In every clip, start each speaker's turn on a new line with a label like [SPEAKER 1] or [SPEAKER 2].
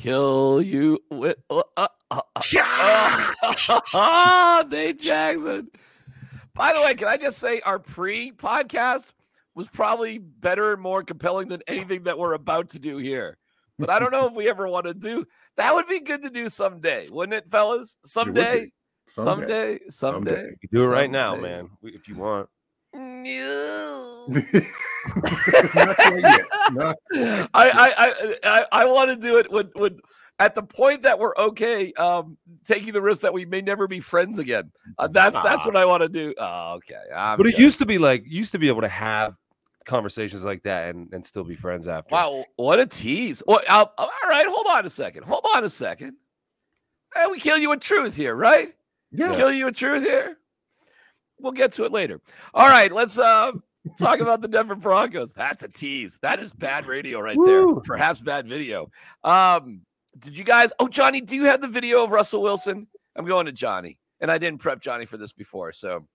[SPEAKER 1] kill you with uh, uh, uh, uh, Nate Jackson. By the way, can I just say our pre-podcast was probably better and more compelling than anything that we're about to do here. But I don't know if we ever want to do that. Would be good to do someday, wouldn't it, fellas? Someday, someday, someday. someday.
[SPEAKER 2] You do it right now, man, if you want.
[SPEAKER 1] No. I, I I I want to do it when when at the point that we're okay um taking the risk that we may never be friends again. Uh, that's that's what I want to do. Oh, okay. I'm
[SPEAKER 2] but it used to be like used to be able to have conversations like that and, and still be friends after.
[SPEAKER 1] Wow, what a tease. Well, I'll, all right, hold on a second. Hold on a second. Hey, we kill you with truth here, right? Yeah. Kill you with truth here. We'll get to it later. All right, let's uh talk about the Denver Broncos. That's a tease. That is bad radio right Woo. there. Perhaps bad video. Um, did you guys? Oh, Johnny, do you have the video of Russell Wilson? I'm going to Johnny, and I didn't prep Johnny for this before, so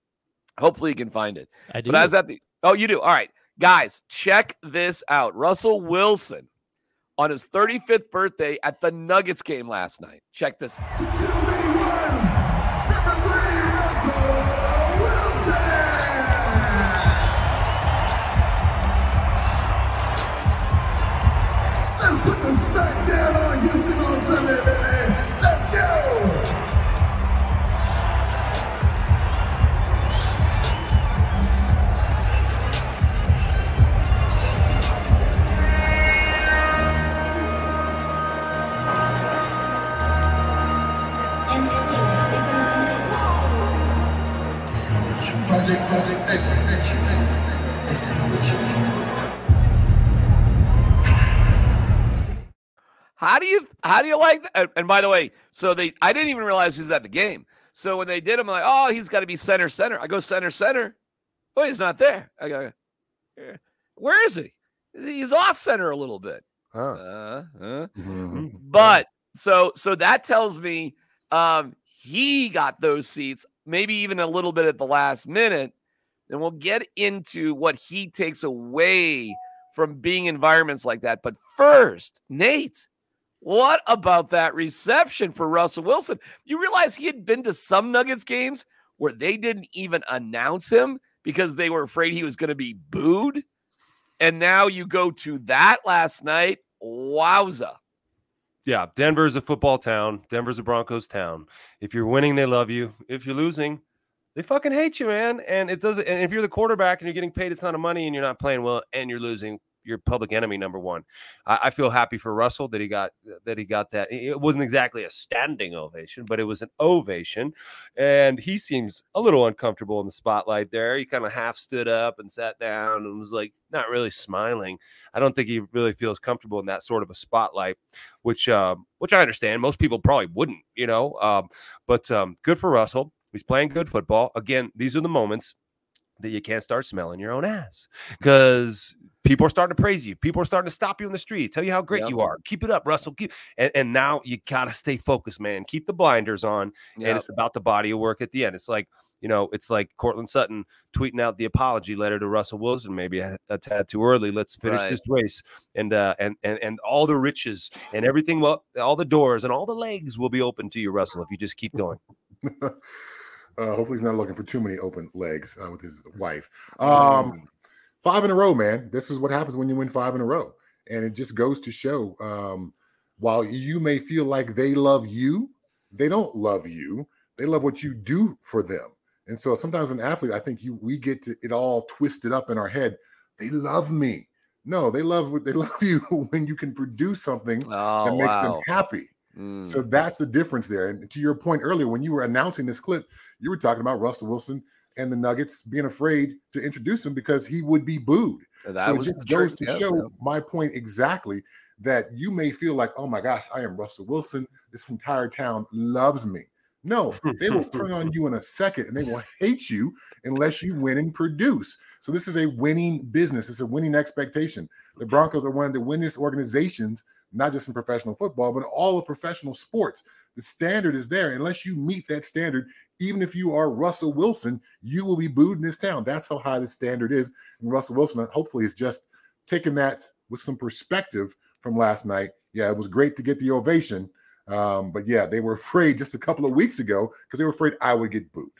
[SPEAKER 1] hopefully you can find it.
[SPEAKER 3] I do.
[SPEAKER 1] But I was at the. Oh, you do. All right, guys, check this out. Russell Wilson on his 35th birthday at the Nuggets game last night. Check this. Project, project, they say that you what you How do you how do you like that? And by the way, so they I didn't even realize he's at the game. So when they did, I'm like, oh, he's got to be center center. I go center center. Oh, he's not there. I go, where is he? He's off center a little bit. Huh. Uh, uh. Mm-hmm. But so so that tells me um, he got those seats, maybe even a little bit at the last minute. And we'll get into what he takes away from being environments like that. But first, Nate, what about that reception for Russell Wilson? You realize he had been to some Nuggets games where they didn't even announce him because they were afraid he was going to be booed. And now you go to that last night. Wowza.
[SPEAKER 2] Yeah, Denver's a football town. Denver's a Broncos town. If you're winning, they love you. If you're losing, they fucking hate you, man. And it doesn't. And if you're the quarterback and you're getting paid a ton of money and you're not playing well and you're losing, your public enemy number one. I, I, feel happy for Russell that he got that he got that. It wasn't exactly a standing ovation, but it was an ovation, and he seems a little uncomfortable in the spotlight there. He kind of half stood up and sat down and was like not really smiling. I don't think he really feels comfortable in that sort of a spotlight, which um, which I understand. Most people probably wouldn't, you know. Um, but um, good for Russell. He's playing good football. Again, these are the moments that you can't start smelling your own ass because people are starting to praise you. People are starting to stop you in the street, tell you how great yep. you are. Keep it up, Russell. Keep and, and now you gotta stay focused, man. Keep the blinders on, yep. and it's about the body of work at the end. It's like you know, it's like Courtland Sutton tweeting out the apology letter to Russell Wilson. Maybe a, a tad too early. Let's finish right. this race, and uh, and and and all the riches and everything. Well, all the doors and all the legs will be open to you, Russell, if you just keep going.
[SPEAKER 4] Uh, hopefully, he's not looking for too many open legs uh, with his wife. Um, five in a row, man. This is what happens when you win five in a row, and it just goes to show. Um, while you may feel like they love you, they don't love you. They love what you do for them. And so sometimes an athlete, I think you we get to, it all twisted up in our head. They love me. No, they love they love you when you can produce something oh, that makes wow. them happy. Mm. So that's the difference there. And to your point earlier, when you were announcing this clip, you were talking about Russell Wilson and the Nuggets being afraid to introduce him because he would be booed. That so it just goes to show yeah. my point exactly that you may feel like, oh my gosh, I am Russell Wilson. This entire town loves me. No, they will turn on you in a second and they will hate you unless you win and produce. So this is a winning business. It's a winning expectation. The Broncos are one of the winningest organizations not just in professional football, but in all of professional sports. The standard is there. Unless you meet that standard, even if you are Russell Wilson, you will be booed in this town. That's how high the standard is. And Russell Wilson, hopefully, is just taking that with some perspective from last night. yeah, it was great to get the ovation. Um, but yeah, they were afraid just a couple of weeks ago because they were afraid I would get booed.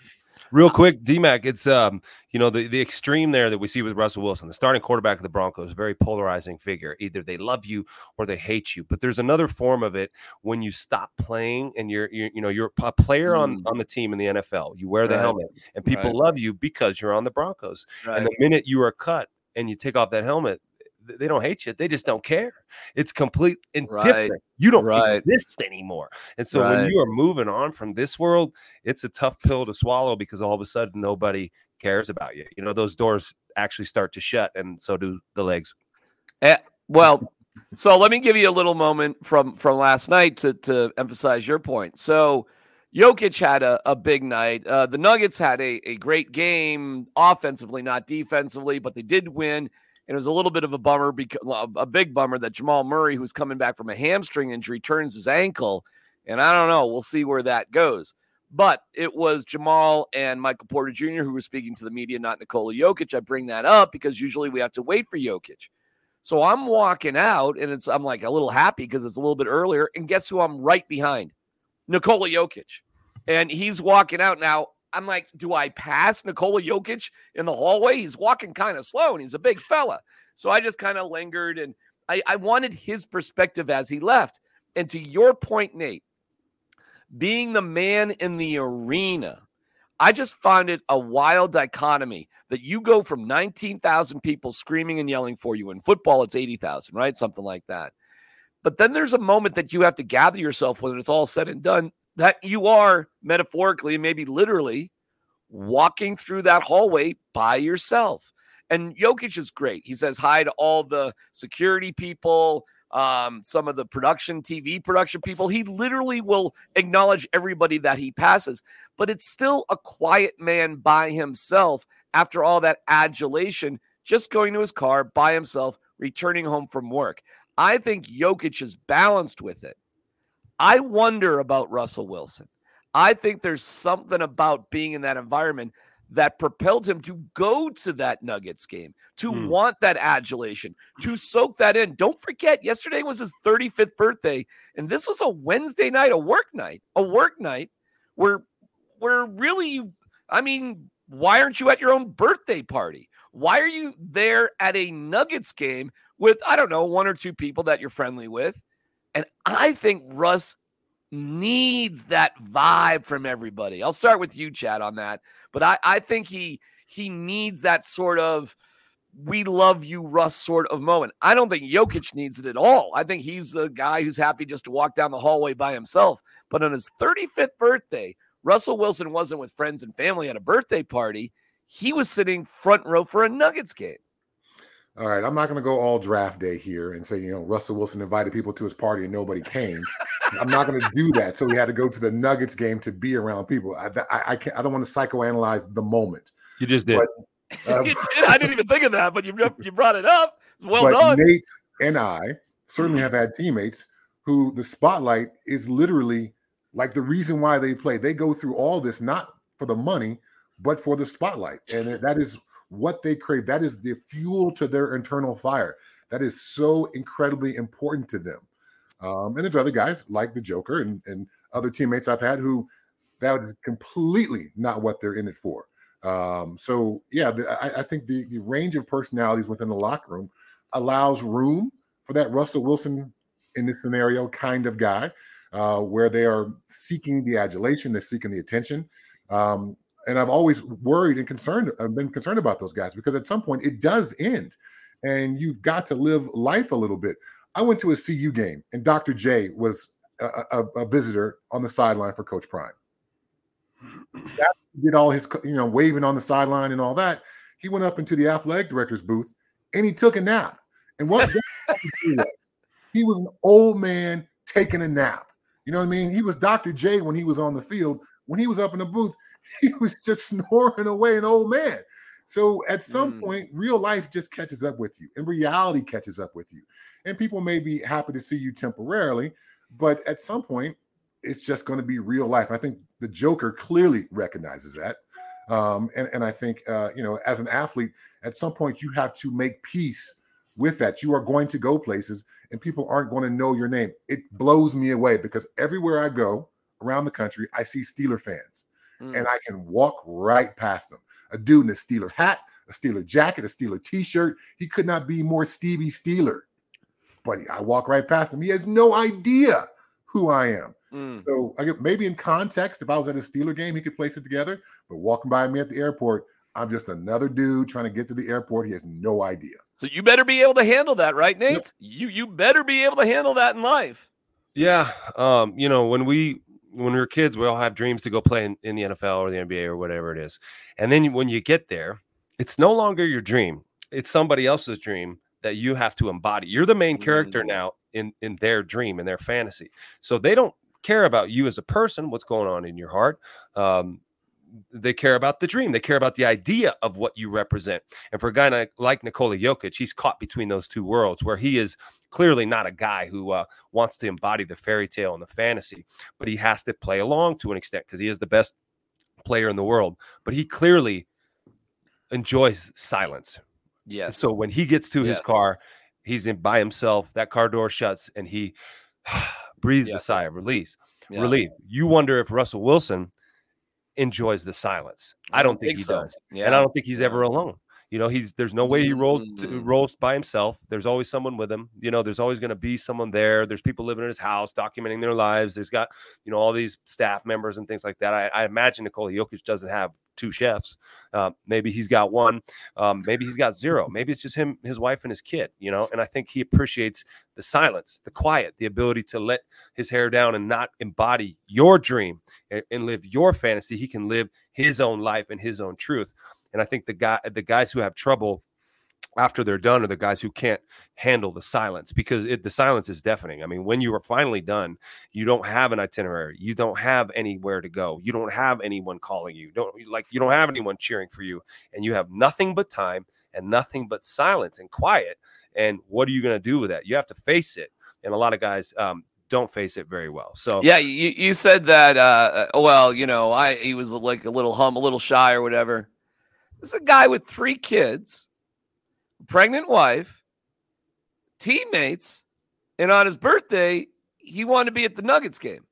[SPEAKER 2] Real quick, DMAC, it's um, you know, the, the extreme there that we see with Russell Wilson, the starting quarterback of the Broncos, very polarizing figure. Either they love you or they hate you. But there's another form of it when you stop playing and you're, you're you know, you're a player on,
[SPEAKER 1] Mm.
[SPEAKER 2] on the team in the NFL. You wear the
[SPEAKER 1] Right.
[SPEAKER 2] helmet and people
[SPEAKER 1] Right.
[SPEAKER 2] love you because you're on the Broncos.
[SPEAKER 1] Right.
[SPEAKER 2] And the minute you are cut and you take off that helmet, they don't hate you. They just don't care. It's complete indifferent. You don't
[SPEAKER 1] Right.
[SPEAKER 2] exist anymore. And so
[SPEAKER 1] Right.
[SPEAKER 2] when you are moving on from this world, it's a tough pill to swallow because all of a sudden nobody cares about you. You know, those doors actually start to shut, and so do the legs.
[SPEAKER 1] Well, so let me give you a little moment from from last night to to emphasize your point. So Jokic had a, a big night. Uh, the Nuggets had a, a great game offensively, not defensively, but they did win. And it was a little bit of a bummer, because a big bummer that Jamal Murray, who's coming back from a hamstring injury, turns his ankle. And I don't know. We'll see where that goes. But it was Jamal and Michael Porter Jr. who were speaking to the media, not Nikola Jokic. I bring that up because usually we have to wait for Jokic. So I'm walking out and it's I'm like a little happy because it's a little bit earlier. And guess who I'm right behind? Nikola Jokic. And he's walking out now. I'm like, do I pass Nikola Jokic in the hallway? He's walking kind of slow and he's a big fella. So I just kind of lingered and I, I wanted his perspective as he left. And to your point, Nate, being the man in the arena, I just found it a wild dichotomy that you go from 19,000 people screaming and yelling for you. In football, it's 80,000, right? Something like that. But then there's a moment that you have to gather yourself when it's all said and done that you are metaphorically maybe literally walking through that hallway by yourself. And Jokic is great. He says hi to all the security people, um, some of the production, TV production people. He literally will acknowledge everybody that he passes, but it's still a quiet man by himself after all that adulation, just going to his car by himself, returning home from work. I think Jokic is balanced with it. I wonder about Russell Wilson. I think there's something about being in that environment that propelled him to go to that Nuggets game, to
[SPEAKER 2] Hmm.
[SPEAKER 1] want that adulation, to soak that in. Don't forget, yesterday was his 35th birthday, and this was a Wednesday night, a work night, a work night where where really, I mean, why aren't you at your own birthday party? Why are you there at a Nuggets game with, I don't know, one or two people that you're friendly with? And I think Russ needs that vibe from everybody. I'll start with you, Chad, on that. But I, I think he he needs that sort of we love you, Russ sort of moment. I don't think Jokic needs it at all. I think he's a guy who's happy just to walk down the hallway by himself. But on his 35th birthday, Russell Wilson wasn't with friends and family at a birthday party. He was sitting front row for a Nuggets game.
[SPEAKER 4] All right, I'm not going to go all draft day here and say, you know, Russell Wilson invited people to his party and nobody came. I'm not going to do that. So we had to go to the Nuggets game to be around people. I, I, I can't. I don't want to psychoanalyze the moment.
[SPEAKER 2] You just did.
[SPEAKER 4] But,
[SPEAKER 1] You um, did. I didn't even think of that, but you you brought it up. Well
[SPEAKER 4] but
[SPEAKER 1] done.
[SPEAKER 4] Nate and I certainly mm. have had teammates who the spotlight is literally like the reason why they play. They go through all this not for the money, but for the spotlight, and that is what they crave. That is the fuel to their internal fire. That is so incredibly important to them. Um, and there's other guys like the Joker and, and other teammates I've had who that is completely not what they're in it for. Um, so yeah, the, I, I think the, the range of personalities within the locker room allows room for that Russell Wilson in this scenario kind of guy, uh, where they are seeking the adulation, they're seeking the attention. Um, and I've always worried and concerned, I've been concerned about those guys because at some point it does end, and you've got to live life a little bit. I went to a CU game, and Dr. J was a, a, a visitor on the sideline for Coach Prime. That did all his, you know, waving on the sideline and all that. He went up into the athletic director's booth and he took a nap. And what he was an old man taking a nap. You know what I mean? He was Dr. J when he was on the field. When he was up in the booth, he was just snoring away an old man. So at some
[SPEAKER 1] Mm.
[SPEAKER 4] point, real life just catches up with you, and reality catches up with you. And people may be happy to see you temporarily, but at some point, it's just going to be real life. I think the Joker clearly recognizes that. Um, and, and I think, uh, you know, as an athlete, at some point, you have to make peace with that. You are going to go places and people aren't going to know your name. It blows me away because everywhere I go around the country, I see Steeler fans
[SPEAKER 1] Mm.
[SPEAKER 4] and I can walk right past him. A dude in a Steeler hat, a Steeler jacket, a Steeler t-shirt. He could not be more Stevie Steeler. But I walk right past him. He has no idea who I am.
[SPEAKER 1] Mm.
[SPEAKER 4] So I get maybe in context, if I was at a Steeler game, he could place it together. But walking by me at the airport, I'm just another dude trying to get to the airport. He has no idea.
[SPEAKER 1] So you better be able to handle that, right, Nate? You you better be able to handle that in life.
[SPEAKER 2] Yeah. Um, you know, when we when we were kids, we all have dreams to go play in, in the NFL or the NBA or whatever it is. And then when you get there, it's no longer your dream. It's somebody else's dream that you have to embody. You're the main character
[SPEAKER 1] Mm.
[SPEAKER 2] now in in their dream in their fantasy. So they don't care about you as a person, what's going on in your heart. Um, they care about the dream. They care about the idea of what you represent. And for a guy like, Nikola Jokic, he's caught between those two worlds where he is clearly not a guy who uh, wants to embody the fairy tale and the fantasy, but he has to play along to an extent because he is the best player in the world. But he clearly enjoys silence.
[SPEAKER 1] Yes.
[SPEAKER 2] So when he gets to his car, he's in by himself. That car door shuts and he breathes a sigh of release.
[SPEAKER 1] Yeah.
[SPEAKER 2] Relief. You wonder if Russell Wilson enjoys the silence. I don't think, he
[SPEAKER 1] so.
[SPEAKER 2] does
[SPEAKER 1] Yeah.
[SPEAKER 2] and I don't think he's ever alone. You know, he's there's no way he rolled to,
[SPEAKER 1] Mm.
[SPEAKER 2] rolls by himself. There's always someone with him. You know, there's always going to be someone there. There's people living in his house, documenting their lives. There's got you know all these staff members and things like that. I, I imagine Nikola Jokic doesn't have two chefs. Uh, maybe he's got one. Um, maybe he's got zero. Maybe it's just him, his wife, and his kid. You know, and I think he appreciates the silence, the quiet, the ability to let his hair down and not embody your dream and, and live your fantasy. He can live his own life and his own truth. And I think the guy, the guys who have trouble after they're done are the guys who can't handle the silence because it, the silence is deafening. I mean, when you are finally done, you don't have an itinerary, you don't have anywhere to go, you don't have anyone calling you, don't like you don't have anyone cheering for you, and you have nothing but time and nothing but silence and quiet. And what are you going to do with that? You have to face it, and a lot of guys um, don't face it very well. So
[SPEAKER 1] Yeah, you, you said that. Uh, uh, well, you know, I he was like a little hum, a little shy or whatever. This is a guy with three kids, pregnant wife, teammates, and on his birthday, he wanted to be at the Nuggets game,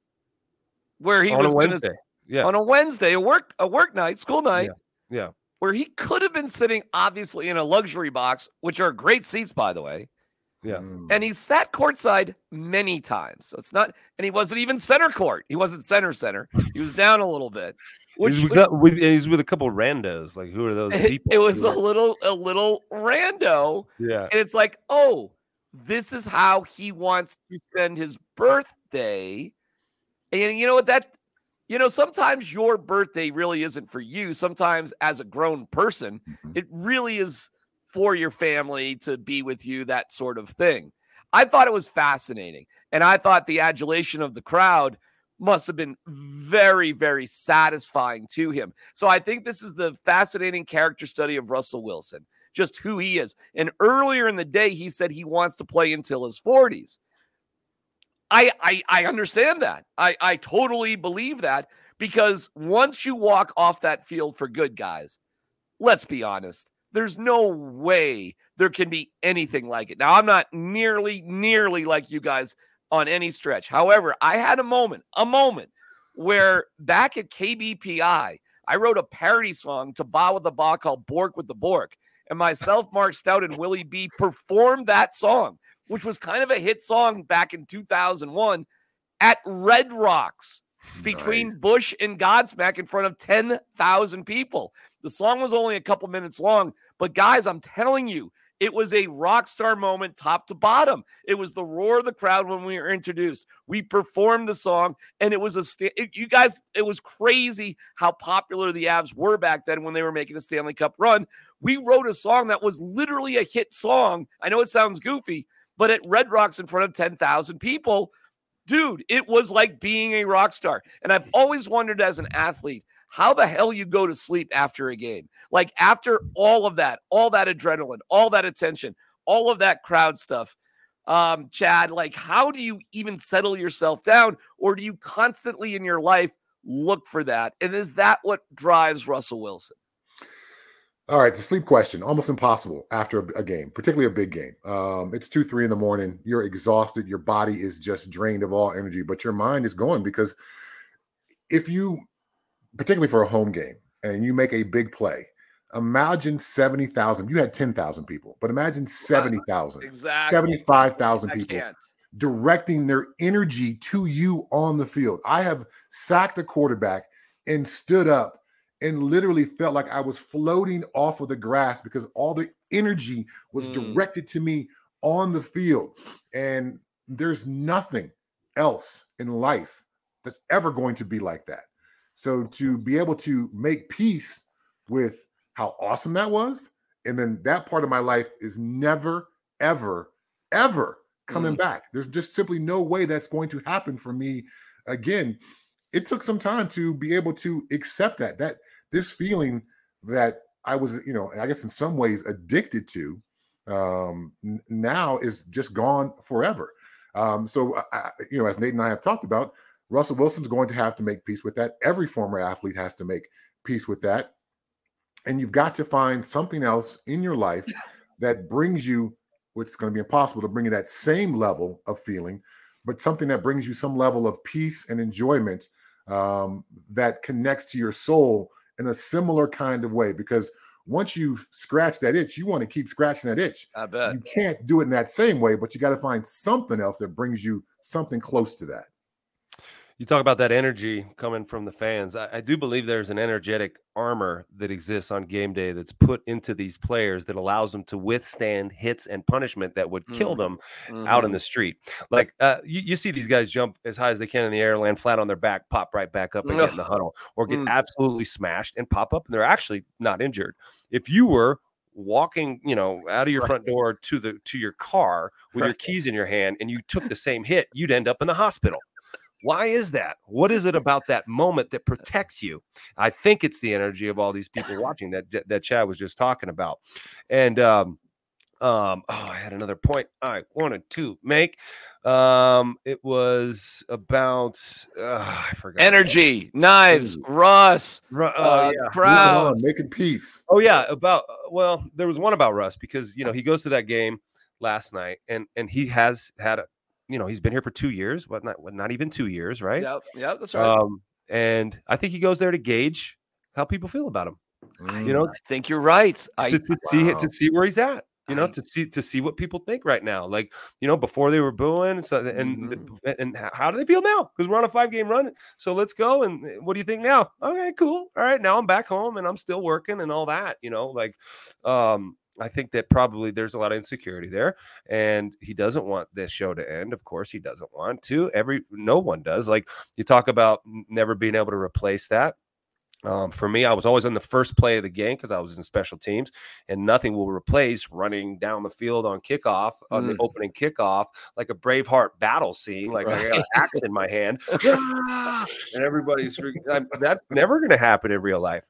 [SPEAKER 1] where he
[SPEAKER 2] on
[SPEAKER 1] was
[SPEAKER 2] a
[SPEAKER 1] gonna-
[SPEAKER 2] Wednesday, yeah,
[SPEAKER 1] on a Wednesday, a work a work night, school night,
[SPEAKER 2] yeah.
[SPEAKER 1] where he could have been sitting obviously in a luxury box, which are great seats, by the way.
[SPEAKER 2] Yeah.
[SPEAKER 4] Mm.
[SPEAKER 1] And he sat courtside many times. So it's not, and he wasn't even center court. He wasn't center center. He was down a little bit. Which,
[SPEAKER 2] he's, with,
[SPEAKER 1] which-
[SPEAKER 2] with, he's with a couple randos. Like, who are those
[SPEAKER 1] it,
[SPEAKER 2] people?
[SPEAKER 1] it was a
[SPEAKER 2] are-
[SPEAKER 1] little, a little rando.
[SPEAKER 2] yeah.
[SPEAKER 1] And it's like, oh, this is how he wants to spend his birthday. And you know what? That, you know, sometimes your birthday really isn't for you. Sometimes as a grown person,
[SPEAKER 4] Mhm.
[SPEAKER 1] it really is for your family to be with you, that sort of thing. I thought it was fascinating. And I thought the adulation of the crowd must have been very, very satisfying to him. So I think this is the fascinating character study of Russell Wilson, just who he is. And earlier in the day, he said he wants to play until his 40s. I I, I understand that. I, I totally believe that because once you walk off that field for good, guys, let's be honest. There's no way there can be anything like it. Now, I'm not nearly, nearly like you guys on any stretch. However, I had a moment, a moment where back at KBPI, I wrote a parody song to Ba with the Ba called Bork with the Bork. And myself, Mark Stout, and Willie B performed that song, which was kind of a hit song back in 2001 at Red Rocks between
[SPEAKER 4] Nice.
[SPEAKER 1] Bush and Godsmack in front of 10,000 people. The song was only a couple minutes long, but guys, I'm telling you, it was a rock star moment top to bottom. It was the roar of the crowd when we were introduced. We performed the song, and it was a sta- it- you guys. It was crazy how popular the Avs were back then when they were making a Stanley Cup run. We wrote a song that was literally a hit song. I know it sounds goofy, but at Red Rocks in front of 10,000 people, dude, it was like being a rock star. And I've always wondered as an athlete how the hell you go to sleep after a game. Like after all of that, all that adrenaline, all that attention, all of that crowd stuff. Um, Chad, like how do you even settle yourself down? Or do you constantly in your life look for that? And is that what drives Russell Wilson?
[SPEAKER 4] All right, a sleep question. Almost impossible after a, a game, particularly a big game. Um, it's two, three in the morning. You're exhausted. Your body is just drained of all energy, but your mind is going because if you, particularly for a home game, and you make a big play, imagine 70,000. You had 10,000 people, but imagine 70,000,
[SPEAKER 1] Exactly.
[SPEAKER 4] 75,000
[SPEAKER 1] I
[SPEAKER 4] people directing their energy to you on the field. I have sacked a quarterback and stood up and literally felt like I was floating off of the grass because all the energy was
[SPEAKER 1] Mm.
[SPEAKER 4] directed to me on the field. And there's nothing else in life that's ever going to be like that. So to be able to make peace with how awesome that was, and then that part of my life is never, ever, ever coming back. There's just simply no way that's going to happen for me again. It took some time to be able to accept that that this feeling that I was, you know, I guess in some ways addicted to, um, now is just gone forever. Um, so, I- you know, as Nate and I have talked about, Russell Wilson's going to have to make peace with that. Every former athlete has to make peace with that. And you've got to find something else in your life that brings you, which is going to be impossible to bring you that same level of feeling, but something that brings you some level of peace and enjoyment um, that connects to your soul in a similar kind of way. Because once you've scratched that itch, you want to keep scratching that itch.
[SPEAKER 1] I bet.
[SPEAKER 4] You can't do it in that same way, but you got to find something else that brings you something close to that.
[SPEAKER 2] You talk about that energy coming from the fans. I, I do believe there's an energetic armor that exists on game day that's put into these players that allows them to withstand hits and punishment that would kill
[SPEAKER 1] Mm.
[SPEAKER 2] them out in
[SPEAKER 1] Mhm.
[SPEAKER 2] the street. Like uh, you, you see these guys jump as high as they can in the air, land flat on their back, pop right back up and get in the huddle, or get
[SPEAKER 1] Mm.
[SPEAKER 2] absolutely smashed and pop up, and they're actually not injured. If you were walking, you know, out of your front door to the to your car with your keys in your hand, and you took the same hit, you'd end up in the hospital. Why is that? What is it about that moment that protects you? I think it's the energy of all these people watching that that, that Chad was just talking about. And um, um, oh, I had another point I wanted to make. Um, it was about uh, I forgot.
[SPEAKER 1] Energy, knives,
[SPEAKER 2] Ooh.
[SPEAKER 1] Russ,
[SPEAKER 2] Ru-
[SPEAKER 1] uh,
[SPEAKER 2] uh, yeah.
[SPEAKER 4] On,
[SPEAKER 1] crowds.
[SPEAKER 4] making peace.
[SPEAKER 2] Oh yeah, about uh, well, there was one about Russ because you know he goes to that game last night and and he has had a you know he's been here for two years, what not what, not even two years, right?
[SPEAKER 1] Yep, yep, that's right.
[SPEAKER 2] Um, and I think he goes there to gauge how people feel about him.
[SPEAKER 4] Mm.
[SPEAKER 2] You know,
[SPEAKER 1] I think you're right. I
[SPEAKER 2] to, to see to see where he's at. You know,
[SPEAKER 1] I-
[SPEAKER 2] to see to see what people think right now. Like you know, before they were booing, so and
[SPEAKER 1] Mm-hmm.
[SPEAKER 2] and how do they feel now? Because we're on a five game run. So let's go. And uh, what do you think now? Okay, cool. All right, now I'm back home and I'm still working and all that. You know, like um, I think that probably there's a lot of insecurity there, and he doesn't want this show to end. Of course, he doesn't want to. Every no one does. Like you talk about never being able to replace that. Um, for me, I was always on the first play of the game because I was in special teams, and nothing will replace running down the field on kickoff on the
[SPEAKER 1] Mm.
[SPEAKER 2] opening kickoff like a Braveheart battle scene, like I got an axe in my hand, "Ah!" and everybody's. That's never going to happen in real life.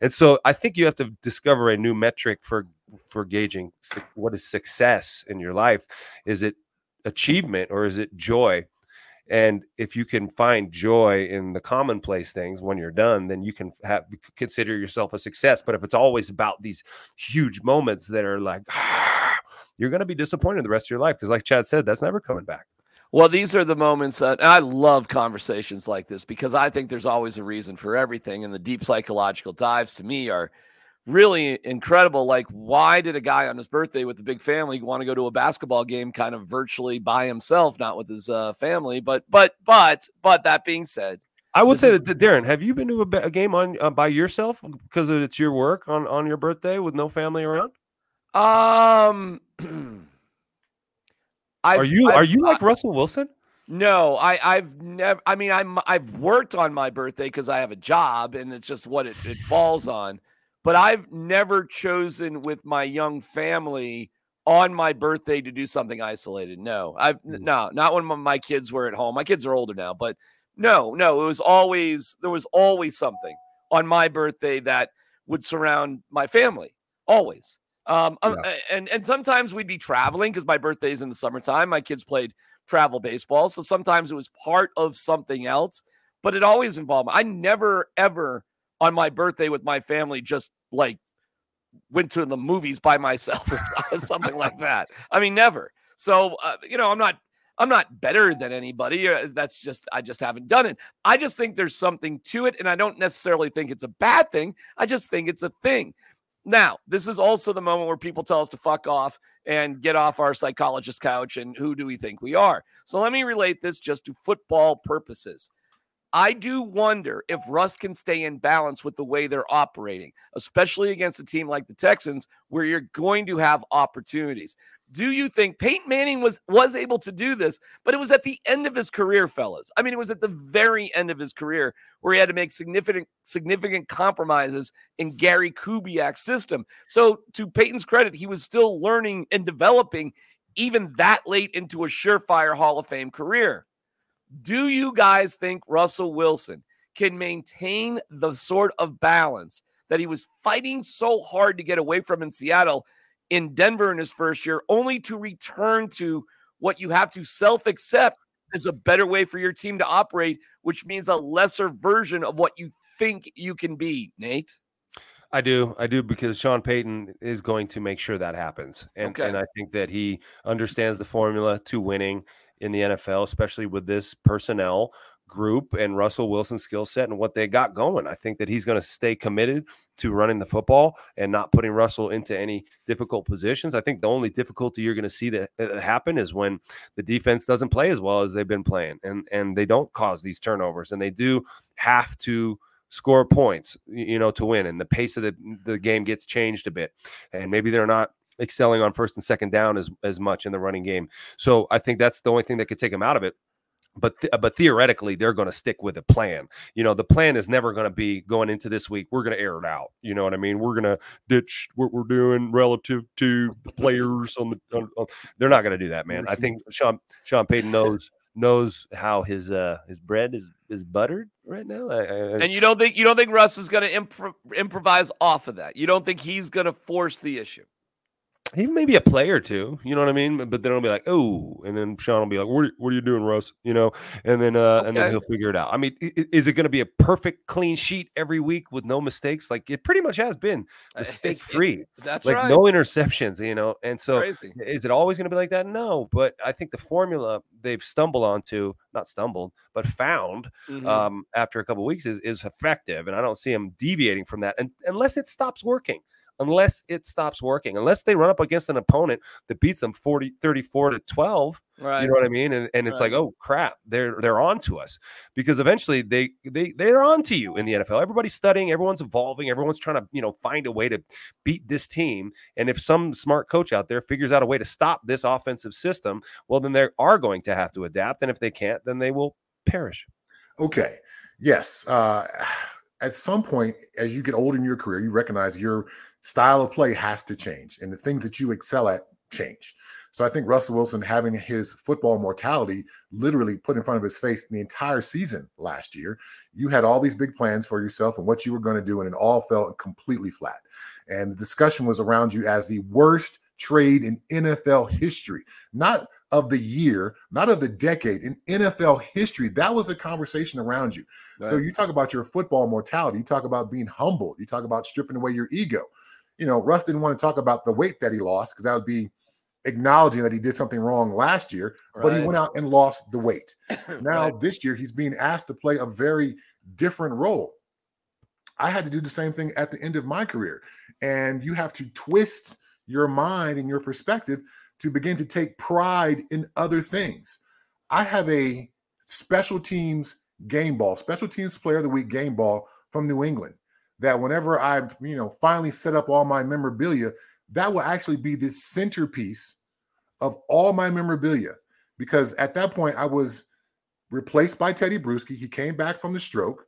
[SPEAKER 2] And so I think you have to discover a new metric for for gauging what is success in your life. Is it achievement or is it joy? And if you can find joy in the commonplace things when you're done, then you can have consider yourself a success. But if it's always about these huge moments that are like, you're going to be disappointed the rest of your life because, like Chad said, that's never coming back.
[SPEAKER 1] Well, these are the moments that I love conversations like this because I think there's always a reason for everything. And the deep psychological dives to me are really incredible. Like, why did a guy on his birthday with a big family want to go to a basketball game kind of virtually by himself, not with his uh, family? But, but, but, but that being said,
[SPEAKER 2] I would say
[SPEAKER 1] is-
[SPEAKER 2] that Darren, have you been to a, a game on uh, by yourself because it's your work on on your birthday with no family around?
[SPEAKER 1] um,
[SPEAKER 2] are you are
[SPEAKER 1] I've-
[SPEAKER 2] you like Russell Wilson?
[SPEAKER 1] No, I, I've never. I mean, I'm I've worked on my birthday because I have a job, and it's just what it, it falls on. But I've never chosen with my young family on my birthday to do something isolated. No, I've
[SPEAKER 2] Mm.
[SPEAKER 1] no, not when my- kids were at home. My kids are older now, but no, no, it was always there was always something on my birthday that would surround my family. Always. Um, um, and and sometimes we'd be traveling because my birthday's in the summertime. My kids played travel baseball. So sometimes it was part of something else, but it always involved. I never ever on my birthday with my family just like went to the movies by myself or something like that. I mean, never. So uh, you know, I'm not I'm not better than anybody. Uh, that's just I just haven't done it. I just think there's something to it, and I don't necessarily think it's a bad thing. I just think it's a thing. Now, this is also the moment where people tell us to fuck off and get off our psychologist couch and who do we think we are? So let me relate this just to football purposes. I do wonder if Russ can stay in balance with the way they're operating, especially against a team like the Texans, where you're going to have opportunities. Do you think Peyton Manning was was able to do this, but it was at the end of his career, fellas? I mean, it was at the very end of his career where he had to make significant significant compromises in Gary Kubiak's system. So, to Peyton's credit, he was still learning and developing even that late into a surefire Hall of Fame career. Do you guys think Russell Wilson can maintain the sort of balance that he was fighting so hard to get away from in Seattle, in Denver in his first year, only to return to what you have to self accept as a better way for your team to operate, which means a lesser version of what you think you can be, Nate?
[SPEAKER 2] I do. I do because Sean Payton is going to make sure that happens. And, okay. and I think that he understands the formula to winning in the NFL, especially with this personnel group and Russell Wilson's skill set and what they got going. I think that he's going to stay committed to running the football and not putting Russell into any difficult positions. I think the only difficulty you're going to see that uh, happen is when the defense doesn't play as well as they've been playing and and they don't cause these turnovers and they do have to score points you know to win and the pace of the, the game gets changed a bit and maybe they're not excelling on first and second down as as much in the running game. So I think that's the only thing that could take him out of it. But th- but theoretically they're going to stick with a plan. You know the plan is never going to be going into this week we're going to air it out. You know what i mean? We're going to ditch what we're doing relative to the players on the on, on. they're not going to do that man. I think sean sean payton knows knows how his uh his bread is is buttered right now. I, I,
[SPEAKER 1] and you don't think you don't think russ is going to imp- improvise off of that? You don't think he's going to force the issue
[SPEAKER 2] he may be a player too, you know what I mean? But then it'll be like, oh, and then Sean will be like, what are, what are you doing, Russ? You know, and then uh, okay. and then he'll figure it out. I mean, is it going to be a perfect clean sheet every week with no mistakes? Like it pretty much has been mistake free.
[SPEAKER 1] That's
[SPEAKER 2] like
[SPEAKER 1] right.
[SPEAKER 2] no interceptions, you know. And so, Crazy. is it always going to be like that? No, but I think the formula they've stumbled onto, not stumbled, but found mm-hmm. um, after a couple weeks is is effective, and I don't see them deviating from that, and, unless it stops working unless it stops working, unless they run up against an opponent that beats them 40, 34 to 12. Right. You know what I mean? And, and it's right. like, oh crap, they're they're on to us. Because eventually they they they're on to you in the NFL. Everybody's studying, everyone's evolving, everyone's trying to, you know, find a way to beat this team. And if some smart coach out there figures out a way to stop this offensive system, well, then they are going to have to adapt. And if they can't, then they will perish.
[SPEAKER 4] Okay. Yes. Uh at some point, as you get older in your career, you recognize your style of play has to change and the things that you excel at change. So I think Russell Wilson having his football mortality literally put in front of his face the entire season last year. You had all these big plans for yourself and what you were going to do, and it all fell completely flat. And the discussion was around you as the worst trade in NFL history, not of the year, not of the decade, in NFL history. That was a conversation around you. Right. So you talk about your football mortality, you talk about being humble, you talk about stripping away your ego you know, Russ didn't want to talk about the weight that he lost because that would be acknowledging that he did something wrong last year, right. but he went out and lost the weight. Now, right. this year, he's being asked to play a very different role. I had to do the same thing at the end of my career. And you have to twist your mind and your perspective to begin to take pride in other things. I have a special teams game ball, special teams player of the week game ball from New England that whenever I've you know, finally set up all my memorabilia, that will actually be the centerpiece of all my memorabilia. Because at that point, I was replaced by Tedy Bruschi. He came back from the stroke.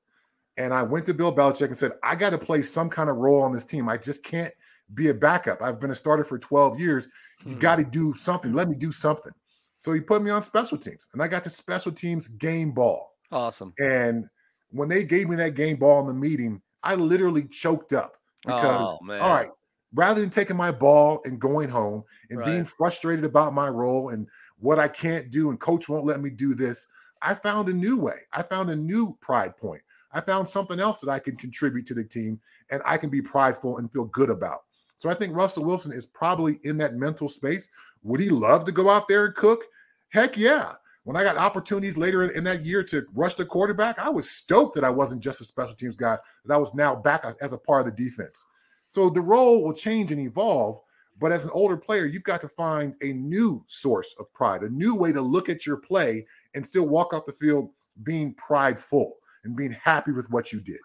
[SPEAKER 4] And I went to Bill Belichick and said, I got to play some kind of role on this team. I just can't be a backup. I've been a starter for 12 years. You hmm. got to do something. Let me do something. So he put me on special teams, and I got the special teams game ball.
[SPEAKER 1] Awesome.
[SPEAKER 4] And when they gave me that game ball in the meeting, I literally choked up because, oh, all right, rather than taking my ball and going home and right. being frustrated about my role and what I can't do, and coach won't let me do this, I found a new way. I found a new pride point. I found something else that I can contribute to the team and I can be prideful and feel good about. So I think Russell Wilson is probably in that mental space. Would he love to go out there and cook? Heck yeah. When I got opportunities later in that year to rush the quarterback, I was stoked that I wasn't just a special teams guy, that I was now back as a part of the defense. So the role will change and evolve. But as an older player, you've got to find a new source of pride, a new way to look at your play and still walk off the field being prideful and being happy with what you did.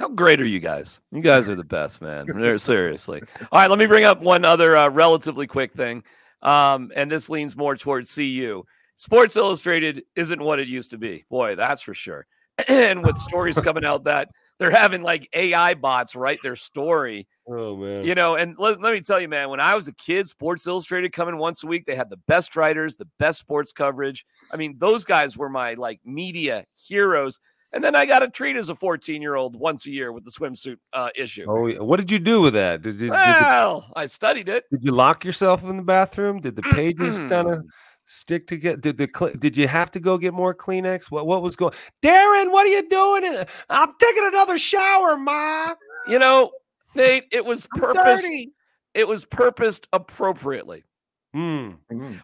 [SPEAKER 1] How great are you guys? You guys are the best, man. Seriously. All right, let me bring up one other uh, relatively quick thing. Um, and this leans more towards CU. Sports Illustrated isn't what it used to be. Boy, that's for sure. and with stories coming out that they're having like AI bots write their story.
[SPEAKER 2] Oh man.
[SPEAKER 1] You know, and let, let me tell you, man, when I was a kid, Sports Illustrated coming once a week, they had the best writers, the best sports coverage. I mean, those guys were my like media heroes. And then I got a treat as a 14 year old once a year with the swimsuit uh, issue.
[SPEAKER 2] Oh, what did you do with that? Did you?
[SPEAKER 1] Well, did I studied it.
[SPEAKER 2] Did you lock yourself in the bathroom? Did the pages kind of stick together? Did the did you have to go get more Kleenex? What what was going? Darren, what are you doing? I'm taking another shower, ma.
[SPEAKER 1] You know, Nate, it was purposed. It was purposed appropriately.
[SPEAKER 2] Mm.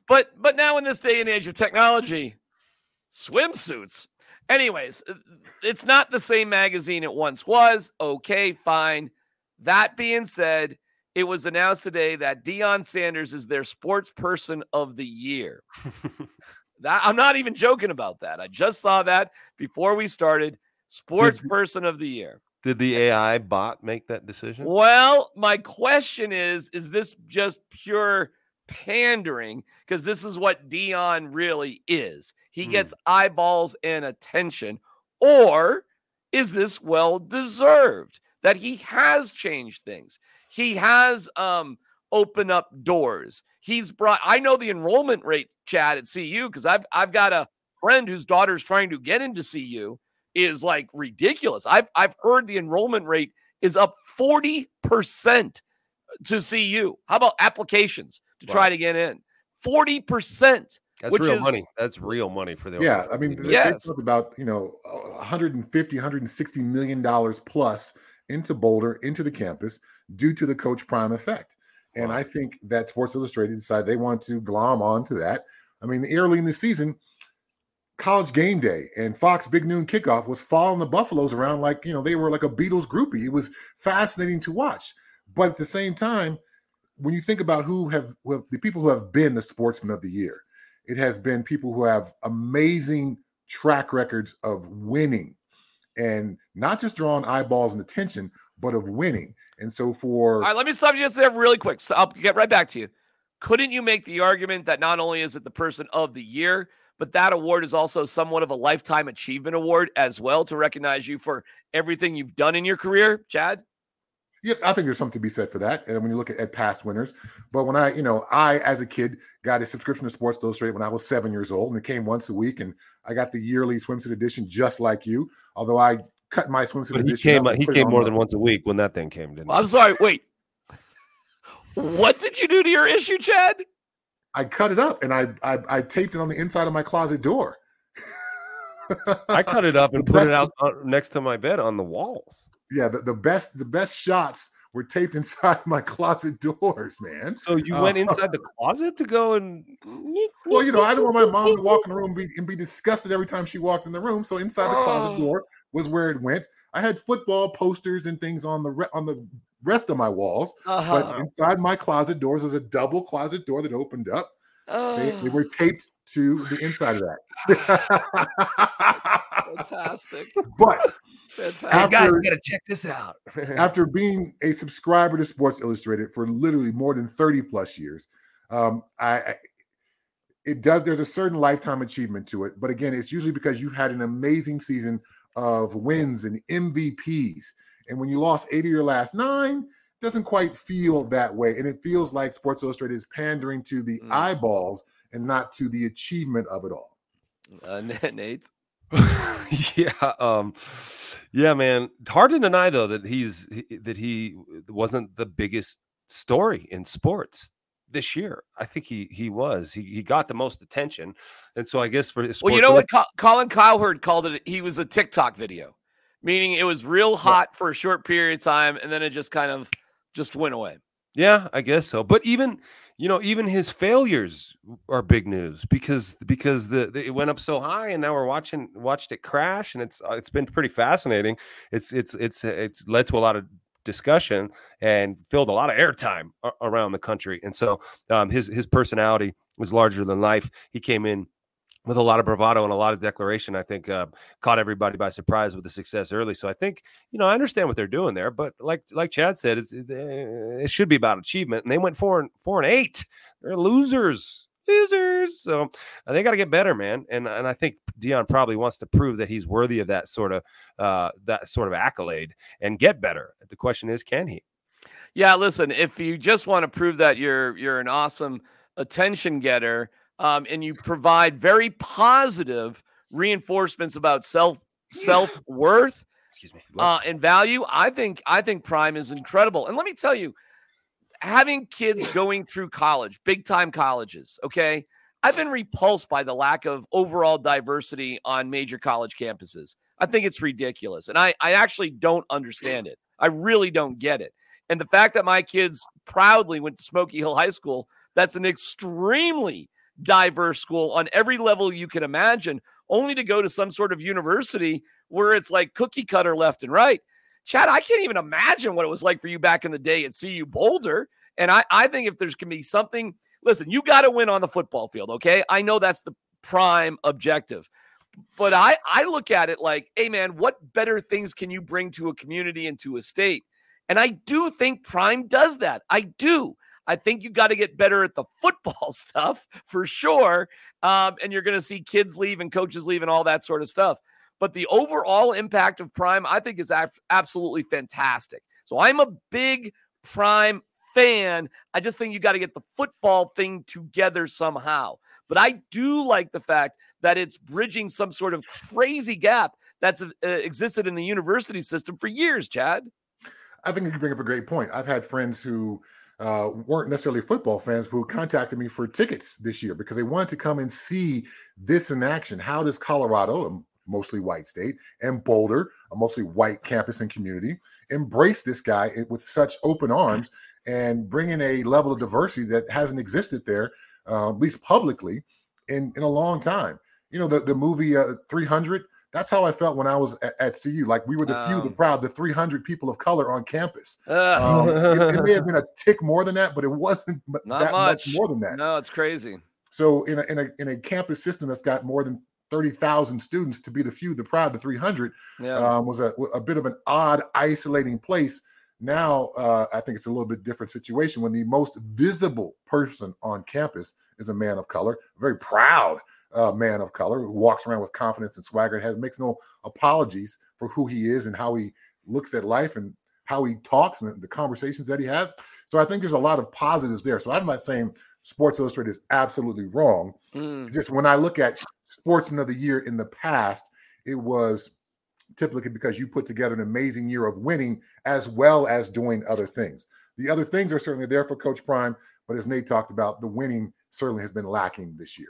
[SPEAKER 1] But but now in this day and age of technology, swimsuits. Anyways, uh, it's not the same magazine it once was. Okay, fine. That being said, it was announced today that Deion Sanders is their sports person of the year. that I'm not even joking about that. I just saw that before we started. Sports person of the year.
[SPEAKER 2] Did the AI bot make that decision?
[SPEAKER 1] Well, my question is is this just pure pandering because this is what Deion really is. He hmm. gets eyeballs and attention or is this well deserved that he has changed things? He has um opened up doors. He's brought I know the enrollment rate Chad at CU because I've I've got a friend whose daughter's trying to get into CU is like ridiculous. I've I've heard the enrollment rate is up 40% to CU. How about applications to wow. try to get in? 40%.
[SPEAKER 2] That's real is, money. That's real money for the
[SPEAKER 4] yeah. I mean, yes. they talked about you know 150, 160 million dollars plus into Boulder, into the campus, due to the Coach Prime effect. And wow. I think that Sports Illustrated decided they want to glom onto that. I mean, early in the season, college game day and Fox Big Noon kickoff was following the Buffaloes around like, you know, they were like a Beatles groupie. It was fascinating to watch. But at the same time, when you think about who have, who have the people who have been the sportsman of the year, it has been people who have amazing track records of winning and not just drawing eyeballs and attention, but of winning. And so for
[SPEAKER 1] all right, let me stop you just there really quick. So I'll get right back to you. Couldn't you make the argument that not only is it the person of the year, but that award is also somewhat of a lifetime achievement award as well to recognize you for everything you've done in your career, Chad?
[SPEAKER 4] Yep, I think there's something to be said for that. And when you look at, at, past winners, but when I, you know, I as a kid got a subscription to Sports Illustrated when I was seven years old, and it came once a week, and I got the yearly swimsuit edition just like you. Although I cut my swimsuit
[SPEAKER 2] but
[SPEAKER 4] edition.
[SPEAKER 2] He came, he came more than once a week when that thing came. Didn't
[SPEAKER 1] I'm sorry. Wait, what did you do to your issue, Chad?
[SPEAKER 4] I cut it up and I I, I taped it on the inside of my closet door.
[SPEAKER 2] I cut it up and put it out next to my bed on the walls
[SPEAKER 4] yeah, the, the best the best shots were taped inside my closet doors, man.
[SPEAKER 2] So you uh, went inside the closet to go and
[SPEAKER 4] well, you know, I didn't want my mom to walk in the room and be, and be disgusted every time she walked in the room. So inside the closet oh. door was where it went. I had football posters and things on the re- on the rest of my walls, uh-huh. but inside my closet doors was a double closet door that opened up. They, they, were taped to the inside of
[SPEAKER 1] that. Fantastic.
[SPEAKER 4] But
[SPEAKER 2] Fantastic. After, guys, you gotta check this out.
[SPEAKER 4] after being a subscriber to Sports Illustrated for literally more than 30 plus years, um, I, I it does there's a certain lifetime achievement to it. But again, it's usually because you've had an amazing season of wins and MVPs. And when you lost eight of your last nine, doesn't quite feel that way. And it feels like Sports Illustrated is pandering to the mm. eyeballs and not to the achievement of it all.
[SPEAKER 1] Uh, Nate.
[SPEAKER 2] yeah, um, yeah, man. Hard to deny though that he's that he wasn't the biggest story in sports this year. I think he he was. He he got the most attention, and so I guess for
[SPEAKER 1] well, you know what Colin Cowherd called it. He was a TikTok video, meaning it was real hot for a short period of time, and then it just kind of just went away.
[SPEAKER 2] Yeah, I guess so. But even you know, even his failures are big news because because the, the, it went up so high, and now we're watching watched it crash, and it's uh, it's been pretty fascinating. It's it's it's it's led to a lot of discussion and filled a lot of airtime around the country. And so um, his his personality was larger than life. He came in with a lot of bravado and a lot of declaration. I think uh, caught everybody by surprise with the success early. So I think you know I understand what they're doing there, but like like Chad said, it's, it should be about achievement. And they went four and four and eight. They're losers, losers. So uh, they got to get better, man. And and I think Deion probably wants to prove that he's worthy of that sort of uh, that sort of accolade and get better. The question is, can he?
[SPEAKER 1] Yeah, listen. If you just want to prove that you're you're an awesome attention getter um, and you provide very positive reinforcements about self self worth
[SPEAKER 2] excuse me
[SPEAKER 1] uh, and value i think i think prime is incredible. And let me tell you having kids going through college big time colleges okay i've been repulsed by the lack of overall diversity on major college campuses. I think it's ridiculous and i i actually don't understand it. I really don't get it. And the fact that my kids proudly went to smoky hill high school that's an extremely diverse school on every level you can imagine, only to go to some sort of university where it's like cookie cutter left and right. Chad, I can't even imagine what it was like for you back in the day at CU Boulder. And I, I think if there's can be something, listen, you got to win on the football field, okay? I know that's the prime objective. But I, I look at it like, hey man, what better things can you bring to a community and to a state? And I do think Prime does that. I do. I think you got to get better at the football stuff for sure. Um, and you're going to see kids leave and coaches leave and all that sort of stuff. But the overall impact of Prime, I think, is absolutely fantastic. So I'm a big Prime fan. I just think you got to get the football thing together somehow. But I do like the fact that it's bridging some sort of crazy gap that's uh, existed in the university system for years, Chad.
[SPEAKER 4] I think you bring up a great point. I've had friends who uh, weren't necessarily football fans who contacted me for tickets this year because they wanted to come and see this in action. How does Colorado, a mostly white state, and Boulder, a mostly white campus and community, embrace this guy with such open arms and bring in a level of diversity that hasn't existed there, uh, at least publicly, in, in a long time? You know, the, the movie uh, 300 that's how I felt when I was at, at CU. Like we were the um, few, the um. proud, the 300 people of color on campus. Uh, um, it, it, may have been a tick more than that, but it wasn't
[SPEAKER 1] not
[SPEAKER 4] that
[SPEAKER 1] much.
[SPEAKER 4] much more than that.
[SPEAKER 1] No, it's crazy.
[SPEAKER 4] So in a, in a in a campus system that's got more than 30,000 students to be the few, the proud, the 300 yeah. um, was a, a bit of an odd, isolating place. Now, uh, I think it's a little bit different situation when the most visible person on campus is a man of color, a very proud uh, man of color who walks around with confidence and swagger and has makes no apologies for who he is and how he looks at life and how he talks and the conversations that he has. So I think there's a lot of positives there. So I'm not saying Sports Illustrated is absolutely wrong. Mm. Just when I look at Sportsman of the Year in the past, it was typically because you put together an amazing year of winning as well as doing other things. The other things are certainly there for Coach Prime, but as Nate talked about, the winning certainly has been lacking this year.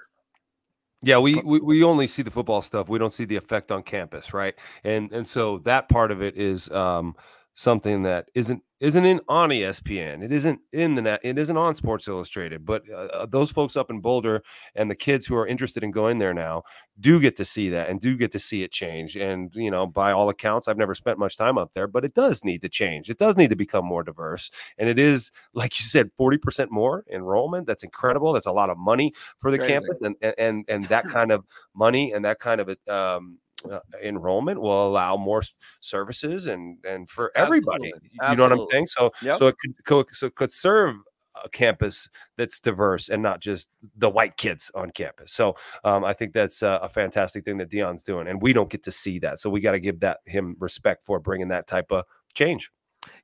[SPEAKER 2] Yeah, we, we we only see the football stuff. We don't see the effect on campus, right? And and so that part of it is um, something that isn't isn't in on ESPN. It isn't in the net. It isn't on Sports Illustrated. But uh, those folks up in Boulder and the kids who are interested in going there now do get to see that and do get to see it change. And you know, by all accounts, I've never spent much time up there, but it does need to change. It does need to become more diverse. And it is, like you said, forty percent more enrollment. That's incredible. That's a lot of money for the Crazy. campus, and and and that kind of money and that kind of um, uh, enrollment will allow more services and and for everybody. Absolutely. You Absolutely. know what I'm saying? So yep. so it could so it could serve a campus that's diverse and not just the white kids on campus. So um, I think that's a, a, fantastic thing that Deion's doing, and we don't get to see that. So we got to give that him respect for bringing that type of change.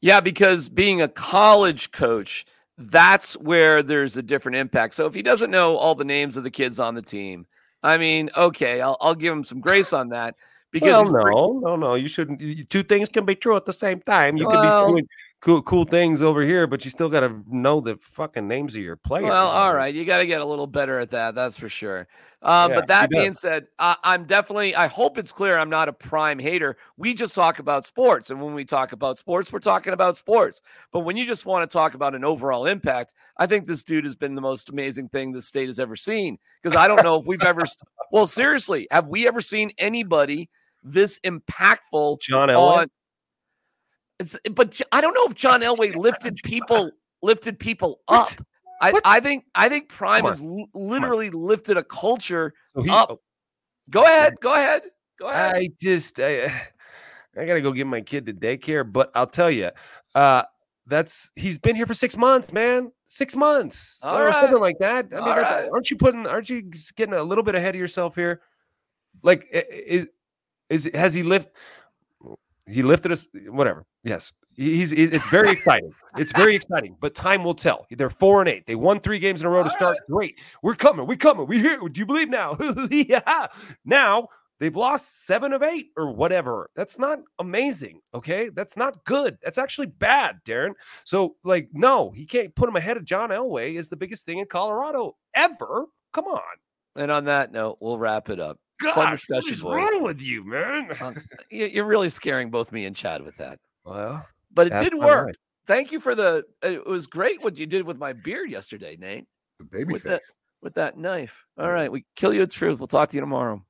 [SPEAKER 1] Yeah, because being a college coach, that's where there's a different impact. So if he doesn't know all the names of the kids on the team, I mean, okay, I'll, I'll give him some grace on that.
[SPEAKER 2] Because well, no, pretty- no, no, you shouldn't. Two things can be true at the same time. You well, can be cool cool things over here, but you still got to know the fucking names of your players.
[SPEAKER 1] Well, all right, you got to get a little better at that. That's for sure. Um,
[SPEAKER 2] Yeah,
[SPEAKER 1] but that being said, I, I'm definitely. I hope it's clear. I'm not a prime hater. We just talk about sports, and when we talk about sports, we're talking about sports. But when you just want to talk about an overall impact, I think this dude has been the most amazing thing the state has ever seen. Because I don't know if we've ever. Well, seriously, have we ever seen anybody this impactful
[SPEAKER 2] John Elway.
[SPEAKER 1] on? It's, but I don't know if John Elway lifted people lifted people up.
[SPEAKER 2] What?
[SPEAKER 1] I,
[SPEAKER 2] What?
[SPEAKER 1] I think I think Prime has l- literally lifted a culture.
[SPEAKER 2] So he,
[SPEAKER 1] up. Go ahead, go ahead, go ahead.
[SPEAKER 2] I just I, I gotta go get my kid to daycare, but I'll tell you, uh, that's he's been here for six months, man. Six months,
[SPEAKER 1] All
[SPEAKER 2] or
[SPEAKER 1] right.
[SPEAKER 2] something like that. I mean, that-
[SPEAKER 1] right.
[SPEAKER 2] aren't you putting? Aren't you getting a little bit ahead of yourself here? Like, is is has he lift? He lifted us. Whatever. Yes, he's. It's very exciting. It's very exciting, but time will tell. They're four and eight. They won three games in a row to
[SPEAKER 1] All
[SPEAKER 2] start. Great. We're coming. We're coming. We're here. Do you believe now? yeah. Now they've lost seven of eight or whatever. That's not amazing. Okay. That's not good. That's actually bad, Darren. So, like, no, he can't put him ahead of John Elway is the biggest thing in Colorado ever. Come on.
[SPEAKER 1] and on that note, we'll wrap it up.
[SPEAKER 2] Gosh,
[SPEAKER 1] Fun
[SPEAKER 2] what
[SPEAKER 1] discussion,
[SPEAKER 2] is
[SPEAKER 1] boys.
[SPEAKER 2] wrong with you, man?
[SPEAKER 1] Uh, you- You're really scaring both me and Chad with that,
[SPEAKER 2] Well,
[SPEAKER 1] but it did work.
[SPEAKER 2] life.
[SPEAKER 1] Thank you for the. Uh, it was great what you did with my beard yesterday, Nate.
[SPEAKER 4] The baby
[SPEAKER 1] With that-
[SPEAKER 4] face.
[SPEAKER 1] With that knife. All right, we kill you with truth. We'll talk to you tomorrow.